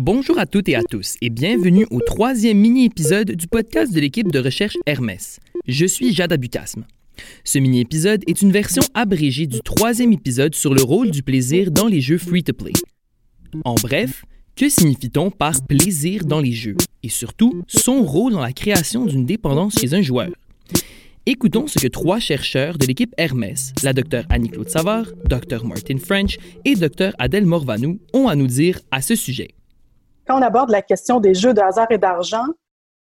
Bonjour à toutes et à tous et bienvenue au troisième mini-épisode du podcast de l'équipe de recherche Hermès. Je suis Jada Bucasme. Ce mini-épisode est une version abrégée du troisième épisode sur le rôle du plaisir dans les jeux free-to-play. En bref, que signifie-t-on par plaisir dans les jeux et surtout son rôle dans la création d'une dépendance chez un joueur? Écoutons ce que trois chercheurs de l'équipe Hermès, la Dr Annie-Claude Savard, Dr Martin French et Dr Adèle Morvanou, ont à nous dire à ce sujet. Quand on aborde la question des jeux de hasard et d'argent,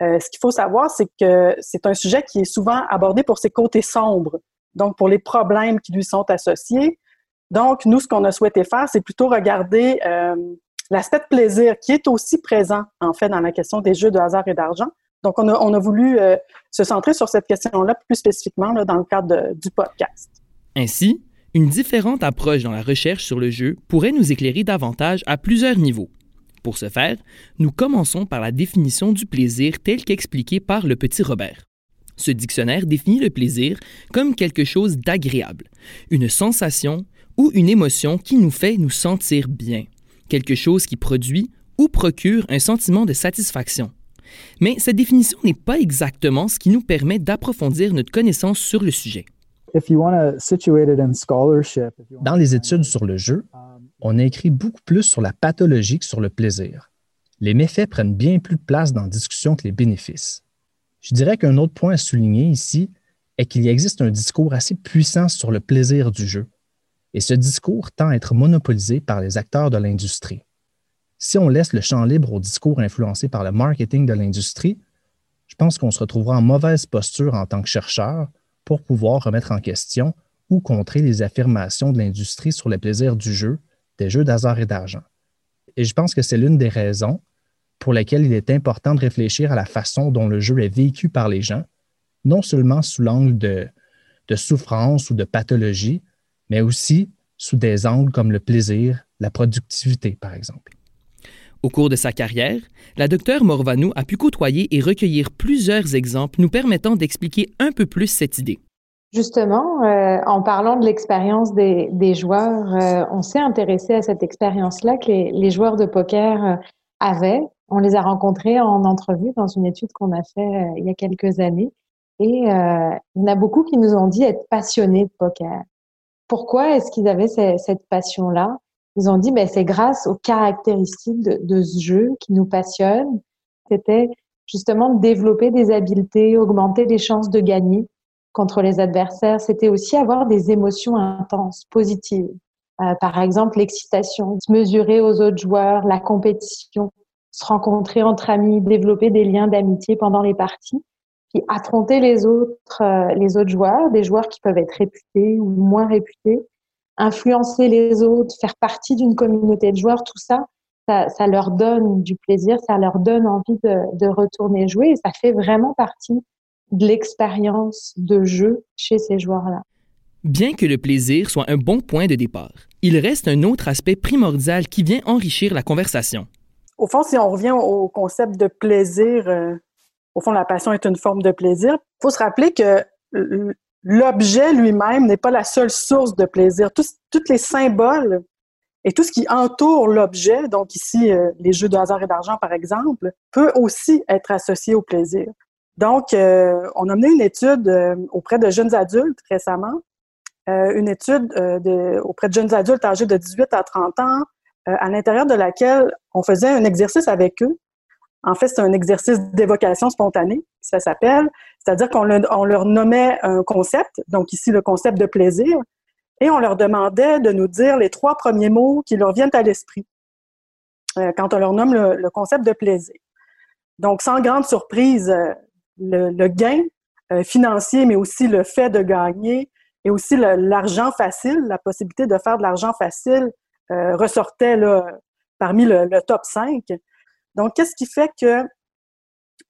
euh, ce qu'il faut savoir, c'est que c'est un sujet qui est souvent abordé pour ses côtés sombres, donc pour les problèmes qui lui sont associés. Donc, nous, ce qu'on a souhaité faire, c'est plutôt regarder euh, l'aspect de plaisir qui est aussi présent, en fait, dans la question des jeux de hasard et d'argent, donc, on a, voulu euh, se centrer sur cette question-là plus spécifiquement dans le cadre du podcast. Ainsi, une différente approche dans la recherche sur le jeu pourrait nous éclairer davantage à plusieurs niveaux. Pour ce faire, nous commençons par la définition du plaisir tel qu'expliqué par le petit Robert. Ce dictionnaire définit le plaisir comme quelque chose d'agréable, une sensation ou une émotion qui nous fait nous sentir bien, quelque chose qui produit ou procure un sentiment de satisfaction, mais cette définition n'est pas exactement ce qui nous permet d'approfondir notre connaissance sur le sujet. Dans les études sur le jeu, on a écrit beaucoup plus sur la pathologie que sur le plaisir. Les méfaits prennent bien plus de place dans la discussion que les bénéfices. Je dirais qu'un autre point à souligner ici est qu'il existe un discours assez puissant sur le plaisir du jeu. Et ce discours tend à être monopolisé par les acteurs de l'industrie. Si on laisse le champ libre au discours influencé par le marketing de l'industrie, je pense qu'on se retrouvera en mauvaise posture en tant que chercheur pour pouvoir remettre en question ou contrer les affirmations de l'industrie sur le plaisir du jeu, des jeux d'hasard et d'argent. Et je pense que c'est l'une des raisons pour lesquelles il est important de réfléchir à la façon dont le jeu est vécu par les gens, non seulement sous l'angle de, de souffrance ou de pathologie, mais aussi sous des angles comme le plaisir, la productivité, par exemple. Au cours de sa carrière, la docteure Morvanou a pu côtoyer et recueillir plusieurs exemples nous permettant d'expliquer un peu plus cette idée. Justement, euh, en parlant de l'expérience des, joueurs, euh, on s'est intéressé à cette expérience-là que les, joueurs de poker euh, avaient. On les a rencontrés en entrevue dans une étude qu'on a fait il y a quelques années. Et il y en a beaucoup qui nous ont dit être passionnés de poker. Pourquoi est-ce qu'ils avaient cette passion-là? Ils ont dit, ben, c'est grâce aux caractéristiques de, ce jeu qui nous passionne. C'était justement de développer des habiletés, augmenter les chances de gagner contre les adversaires. C'était aussi avoir des émotions intenses, positives. Euh, par exemple, l'excitation, se mesurer aux autres joueurs, la compétition, se rencontrer entre amis, développer des liens d'amitié pendant les parties, puis affronter les autres, euh, les autres joueurs, des joueurs qui peuvent être réputés ou moins réputés, influencer les autres, faire partie d'une communauté de joueurs, tout ça, ça, leur donne du plaisir, ça leur donne envie de, retourner jouer et ça fait vraiment partie de l'expérience de jeu chez ces joueurs-là. Bien que le plaisir soit un bon point de départ, il reste un autre aspect primordial qui vient enrichir la conversation. Au fond, si on revient au concept de plaisir, euh, au fond, la passion est une forme de plaisir. Il faut se rappeler que l'objet lui-même n'est pas la seule source de plaisir. Tous, les symboles et tout ce qui entoure l'objet, donc ici euh, les jeux de hasard et d'argent par exemple, peut aussi être associé au plaisir. Donc, euh, on a mené une étude euh, auprès de jeunes adultes récemment, une étude auprès de jeunes adultes âgés de 18 à 30 ans, à l'intérieur de laquelle on faisait un exercice avec eux en fait, c'est un exercice d'évocation spontanée, ça s'appelle. C'est-à-dire qu'on leur nommait un concept, donc ici le concept de plaisir, et on leur demandait de nous dire les trois premiers mots qui leur viennent à l'esprit euh, quand on leur nomme le, concept de plaisir. Donc, sans grande surprise, euh, le, gain euh, financier, mais aussi le fait de gagner et aussi l'argent facile, la possibilité de faire de l'argent facile ressortait là, parmi le, le top 5. Donc, qu'est-ce qui fait que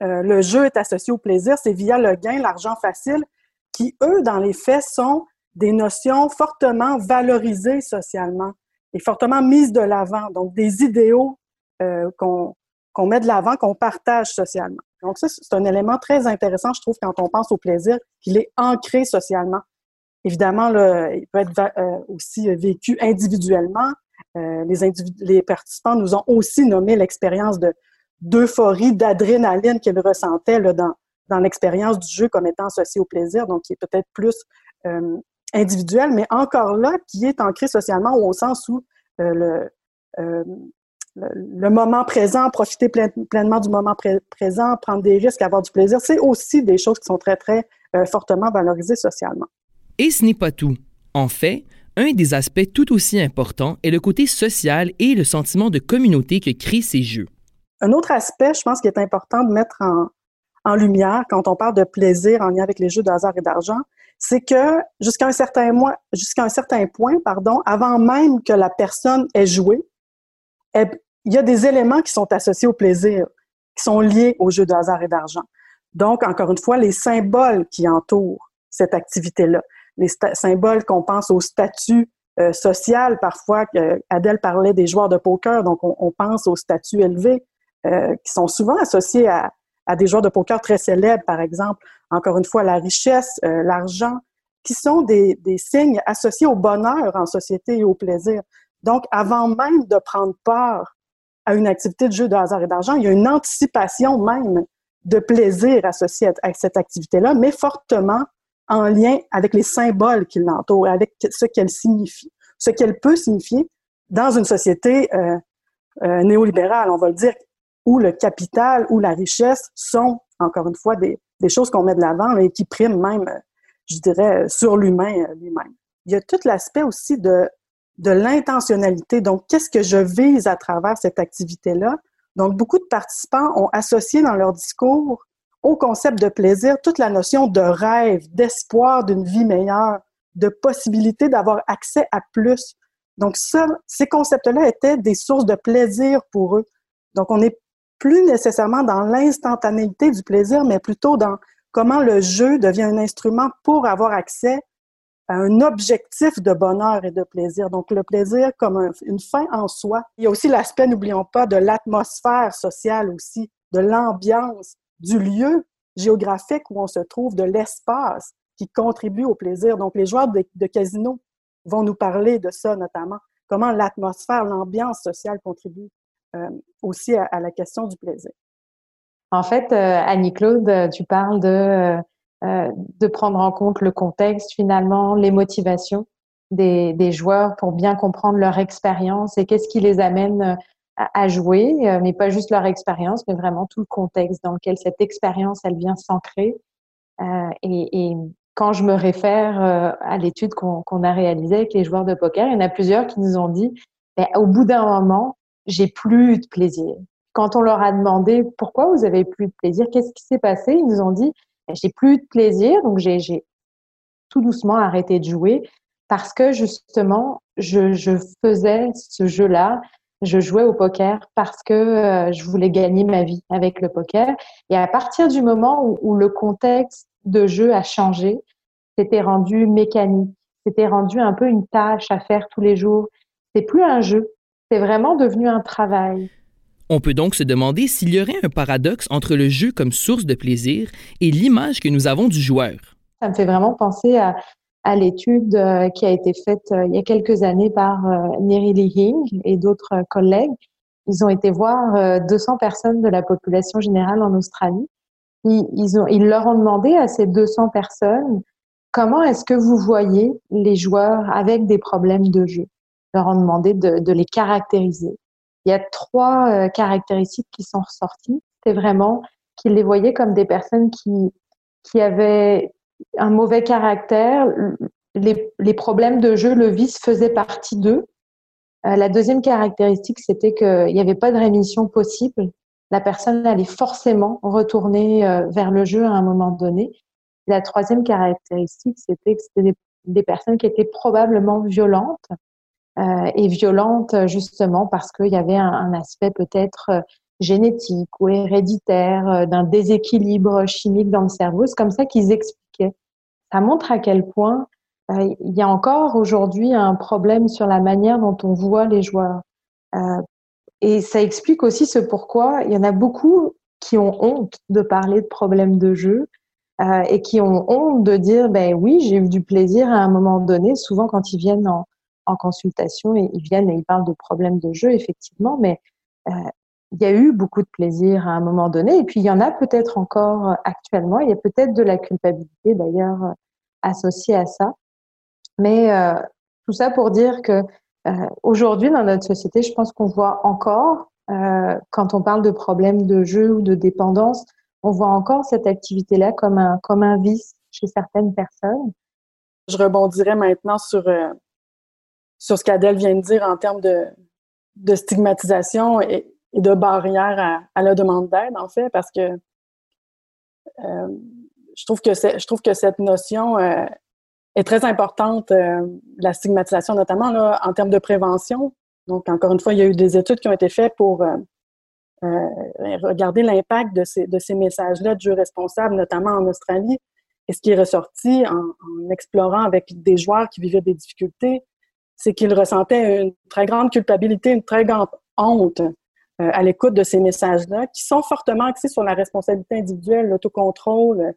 euh, le jeu est associé au plaisir? C'est via le gain, l'argent facile, qui, eux, dans les faits, sont des notions fortement valorisées socialement et fortement mises de l'avant. Donc, des idéaux euh, qu'on met de l'avant, qu'on partage socialement. Donc, ça, c'est un élément très intéressant, je trouve, quand on pense au plaisir, qu'il est ancré socialement. Évidemment, il peut être euh, aussi vécu individuellement, les, les participants nous ont aussi nommé l'expérience de d'euphorie, d'adrénaline qu'ils ressentaient dans, l'expérience du jeu comme étant associée au plaisir, donc qui est peut-être plus individuel, mais encore là, qui est ancré socialement au sens où le, le, moment présent, profiter pleinement du moment présent, prendre des risques, avoir du plaisir, c'est aussi des choses qui sont très, très euh, fortement valorisées socialement. Et ce n'est pas tout. En fait, un des aspects tout aussi importants est le côté social et le sentiment de communauté que créent ces jeux. Un autre aspect, je pense, qui est important de mettre en, en lumière quand on parle de plaisir en lien avec les jeux de hasard et d'argent, c'est que jusqu'à un certain jusqu'à un certain point, pardon, avant même que la personne ait joué, il y a des éléments qui sont associés au plaisir, qui sont liés au jeu de hasard et d'argent. Donc, encore une fois, les symboles qui entourent cette activité-là, les symboles qu'on pense au statut euh, social, parfois, Adèle parlait des joueurs de poker, donc on, pense au statut élevé, euh, qui sont souvent associés à, des joueurs de poker très célèbres, par exemple. Encore une fois, la richesse, euh, l'argent, qui sont des, des signes associés au bonheur en société et au plaisir. Donc, avant même de prendre part à une activité de jeu de hasard et d'argent, il y a une anticipation même de plaisir associée à cette activité-là, mais fortement en lien avec les symboles qui l'entourent, avec ce qu'elle signifie, ce qu'elle peut signifier dans une société euh, euh, néolibérale, on va le dire, où le capital, où la richesse sont, encore une fois, des, des choses qu'on met de l'avant et qui priment même, je dirais, sur l'humain lui-même. Il y a tout l'aspect aussi de de l'intentionnalité. Donc, qu'est-ce que je vise à travers cette activité-là? Donc, beaucoup de participants ont associé dans leur discours au concept de plaisir toute la notion de rêve, d'espoir d'une vie meilleure, de possibilité d'avoir accès à plus. Donc, ça, ces concepts-là étaient des sources de plaisir pour eux. Donc, on n'est plus nécessairement dans l'instantanéité du plaisir, mais plutôt dans comment le jeu devient un instrument pour avoir accès un objectif de bonheur et de plaisir. Donc, le plaisir comme une fin en soi. Il y a aussi l'aspect, n'oublions pas, de l'atmosphère sociale aussi, de l'ambiance, du lieu géographique où on se trouve, de l'espace qui contribue au plaisir. Donc, les joueurs de, de casino vont nous parler de ça notamment, comment l'atmosphère, l'ambiance sociale contribue euh, aussi à, la question du plaisir. En fait, euh, Annie-Claude, tu parles de euh, de prendre en compte le contexte finalement, les motivations des, des joueurs pour bien comprendre leur expérience et qu'est-ce qui les amène euh, à, jouer, euh, mais pas juste leur expérience, mais vraiment tout le contexte dans lequel cette expérience, elle vient s'ancrer. Euh, et, et, quand je me réfère à l'étude qu'on a réalisée avec les joueurs de poker, il y en a plusieurs qui nous ont dit, ben, au bout d'un moment, j'ai plus de plaisir. Quand on leur a demandé pourquoi vous avez plus de plaisir, qu'est-ce qui s'est passé, ils nous ont dit, j'ai plus de plaisir, donc j'ai tout doucement arrêté de jouer parce que justement, je, faisais ce jeu-là, je jouais au poker parce que euh, je voulais gagner ma vie avec le poker. Et à partir du moment où, où le contexte de jeu a changé, c'était rendu mécanique, c'était rendu un peu une tâche à faire tous les jours. C'est plus un jeu, c'est vraiment devenu un travail. On peut donc se demander s'il y aurait un paradoxe entre le jeu comme source de plaisir et l'image que nous avons du joueur. Ça me fait vraiment penser à, l'étude euh, qui a été faite euh, il y a quelques années par euh, Lee Hing et d'autres collègues. Ils ont été voir 200 personnes de la population générale en Australie. Ils leur ont demandé à ces 200 personnes comment est-ce que vous voyez les joueurs avec des problèmes de jeu? Ils leur ont demandé de les caractériser il y a trois euh, caractéristiques qui sont ressorties. C'est vraiment qu'ils les voyaient comme des personnes qui, qui avaient un mauvais caractère. Les, les problèmes de jeu, le vice faisait partie d'eux. Euh, la deuxième caractéristique, c'était qu'il n'y avait pas de rémission possible. La personne allait forcément retourner euh, vers le jeu à un moment donné. La troisième caractéristique, c'était que c'était des personnes qui étaient probablement violentes euh, et violente justement parce qu'il y avait un, aspect peut-être euh, génétique ou héréditaire, euh, d'un déséquilibre chimique dans le cerveau. C'est comme ça qu'ils expliquaient. Ça montre à quel point il y a encore aujourd'hui un problème sur la manière dont on voit les joueurs. et ça explique aussi ce pourquoi il y en a beaucoup qui ont honte de parler de problèmes de jeu et qui ont honte de dire ben oui j'ai eu du plaisir à un moment donné souvent quand ils viennent en, en consultation et ils viennent et ils parlent de problèmes de jeu, effectivement, mais euh, il y a eu beaucoup de plaisir à un moment donné, et puis il y en a peut-être encore actuellement. Il y a peut-être de la culpabilité d'ailleurs euh, associée à ça. Mais euh, tout ça pour dire que euh, aujourd'hui dans notre société, je pense qu'on voit encore, euh, quand on parle de problèmes de jeu ou de dépendance, on voit encore cette activité-là comme un comme un vice chez certaines personnes. Je rebondirai maintenant sur euh, sur ce qu'Adèle vient de dire en termes de de stigmatisation et, de barrière à, la demande d'aide, en fait, parce que euh, je trouve que je trouve que cette notion euh, est très importante, euh, la stigmatisation notamment là, en termes de prévention. Donc, encore une fois, il y a eu des études qui ont été faites pour regarder l'impact de ces, de ces messages-là de jeux responsables, notamment en Australie. Et ce qui est ressorti en explorant avec des joueurs qui vivaient des difficultés, c'est qu'ils ressentaient une très grande culpabilité, une très grande honte euh, à l'écoute de ces messages-là, qui sont fortement axés sur la responsabilité individuelle, l'autocontrôle,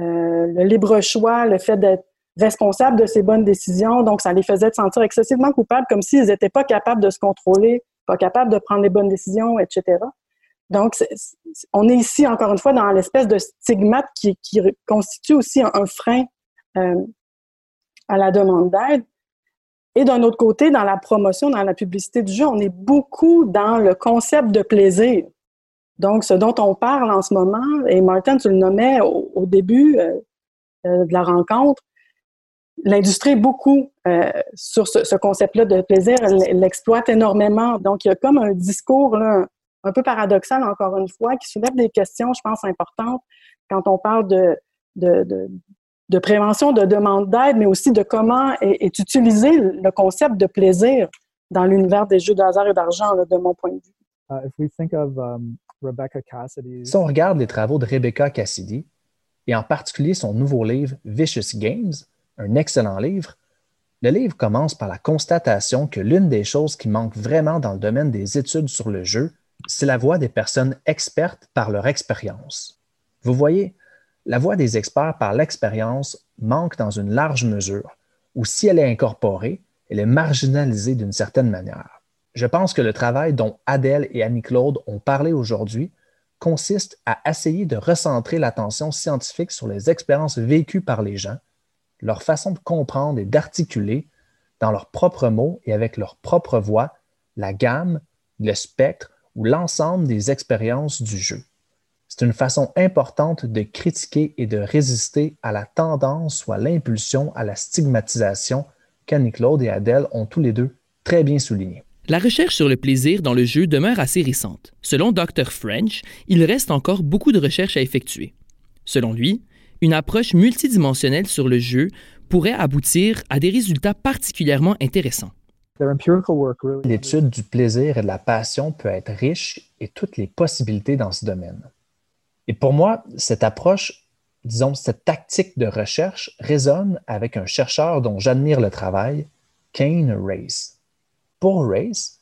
euh, le libre choix, le fait d'être responsable de ses bonnes décisions. Donc, ça les faisait sentir excessivement coupables, comme s'ils n'étaient pas capables de se contrôler, pas capables de prendre les bonnes décisions, etc. Donc, on est ici, encore une fois, dans l'espèce de stigmate qui, constitue aussi un, un frein euh, à la demande d'aide. Et d'un autre côté, dans la promotion, dans la publicité du jeu, on est beaucoup dans le concept de plaisir. Donc, ce dont on parle en ce moment, et Martin, tu le nommais au, début euh, euh, de la rencontre, l'industrie est beaucoup euh, sur ce, ce concept-là de plaisir, l'exploite énormément. Donc, il y a comme un discours là, un peu paradoxal, encore une fois, qui soulève des questions, je pense, importantes quand on parle de, de, de, de prévention, de demande d'aide, mais aussi de comment est, est, utilisé le concept de plaisir dans l'univers des jeux de hasard et d'argent, de mon point de vue. Uh, if we think of, um, Rebecca Cassidy... Si on regarde les travaux de Rebecca Cassidy, et en particulier son nouveau livre Vicious Games, un excellent livre, le livre commence par la constatation que l'une des choses qui manque vraiment dans le domaine des études sur le jeu, c'est la voix des personnes expertes par leur expérience. Vous voyez, la voix des experts par l'expérience manque dans une large mesure, ou si elle est incorporée, elle est marginalisée d'une certaine manière. Je pense que le travail dont Adèle et Annie-Claude ont parlé aujourd'hui consiste à essayer de recentrer l'attention scientifique sur les expériences vécues par les gens, leur façon de comprendre et d'articuler, dans leurs propres mots et avec leur propre voix, la gamme, le spectre ou l'ensemble des expériences du jeu. C'est une façon importante de critiquer et de résister à la tendance ou à l'impulsion à la stigmatisation qu'Annie Claude et Adèle ont tous les deux très bien souligné. La recherche sur le plaisir dans le jeu demeure assez récente. Selon Dr. French, il reste encore beaucoup de recherches à effectuer. Selon lui, une approche multidimensionnelle sur le jeu pourrait aboutir à des résultats particulièrement intéressants. L'étude du plaisir et de la passion peut être riche et toutes les possibilités dans ce domaine. Et pour moi, cette approche, disons, cette tactique de recherche résonne avec un chercheur dont j'admire le travail, Kane Race. Pour Race,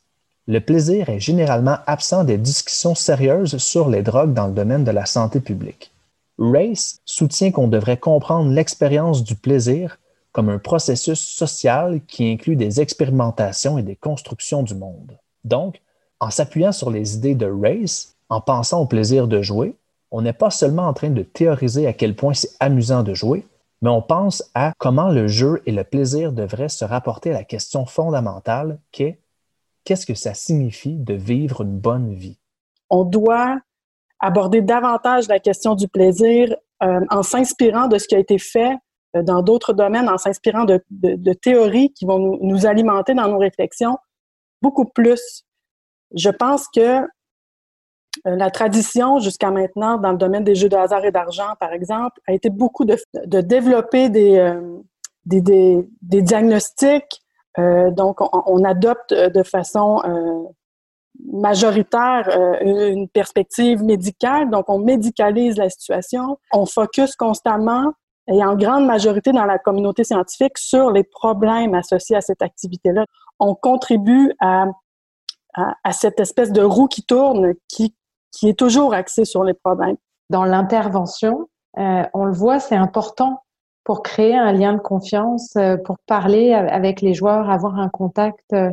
le plaisir est généralement absent des discussions sérieuses sur les drogues dans le domaine de la santé publique. Race soutient qu'on devrait comprendre l'expérience du plaisir comme un processus social qui inclut des expérimentations et des constructions du monde. Donc, en s'appuyant sur les idées de Race, en pensant au plaisir de jouer, on n'est pas seulement en train de théoriser à quel point c'est amusant de jouer, mais on pense à comment le jeu et le plaisir devraient se rapporter à la question fondamentale qu'est qu'est-ce que ça signifie de vivre une bonne vie? On doit aborder davantage la question du plaisir euh, en s'inspirant de ce qui a été fait euh, dans d'autres domaines, en s'inspirant de, théories qui vont nous, alimenter dans nos réflexions beaucoup plus. Je pense que la tradition jusqu'à maintenant dans le domaine des jeux de hasard et d'argent, par exemple, a été beaucoup de, développer des, euh, diagnostics. Euh, donc, on, adopte de façon majoritaire euh, une perspective médicale, donc on médicalise la situation, on focus constamment et en grande majorité dans la communauté scientifique sur les problèmes associés à cette activité-là. On contribue à, à, cette espèce de roue qui tourne, qui, qui est toujours axée sur les problèmes. Dans l'intervention, euh, on le voit, c'est important pour créer un lien de confiance, euh, pour parler avec les joueurs, avoir un contact euh,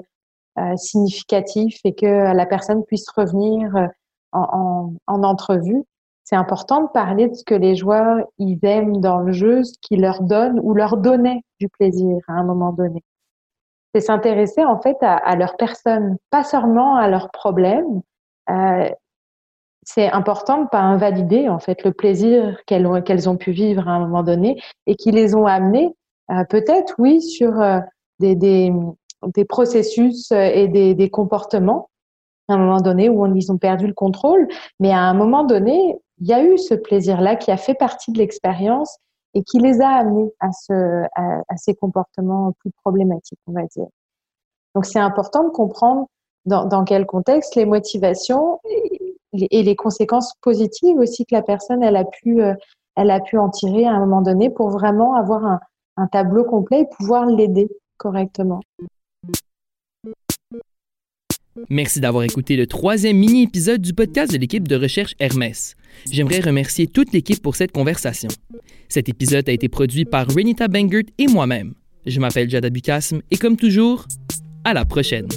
significatif et que la personne puisse revenir en, en, entrevue. C'est important de parler de ce que les joueurs ils aiment dans le jeu, ce qui leur donne ou leur donnait du plaisir à un moment donné. C'est s'intéresser en fait à, leur personne, pas seulement à leurs problèmes. C'est important de pas invalider en fait le plaisir qu'elles ont, pu vivre à un moment donné et qui les ont amenées euh, peut-être oui sur euh, des, des, processus euh, et des, des, comportements à un moment donné où ils ont perdu le contrôle. Mais à un moment donné il y a eu ce plaisir là qui a fait partie de l'expérience et qui les a amenés à, ce, à, ces comportements plus problématiques on va dire. Donc c'est important de comprendre dans quel contexte les motivations et les conséquences positives aussi que la personne elle a pu euh, elle a pu en tirer à un moment donné pour vraiment avoir un, tableau complet et pouvoir l'aider correctement. Merci d'avoir écouté le troisième mini-épisode du podcast de l'équipe de recherche Hermès. J'aimerais remercier toute l'équipe pour cette conversation. Cet épisode a été produit par Renita Bangert et moi-même. Je m'appelle Jada Bukasm et comme toujours, à la prochaine.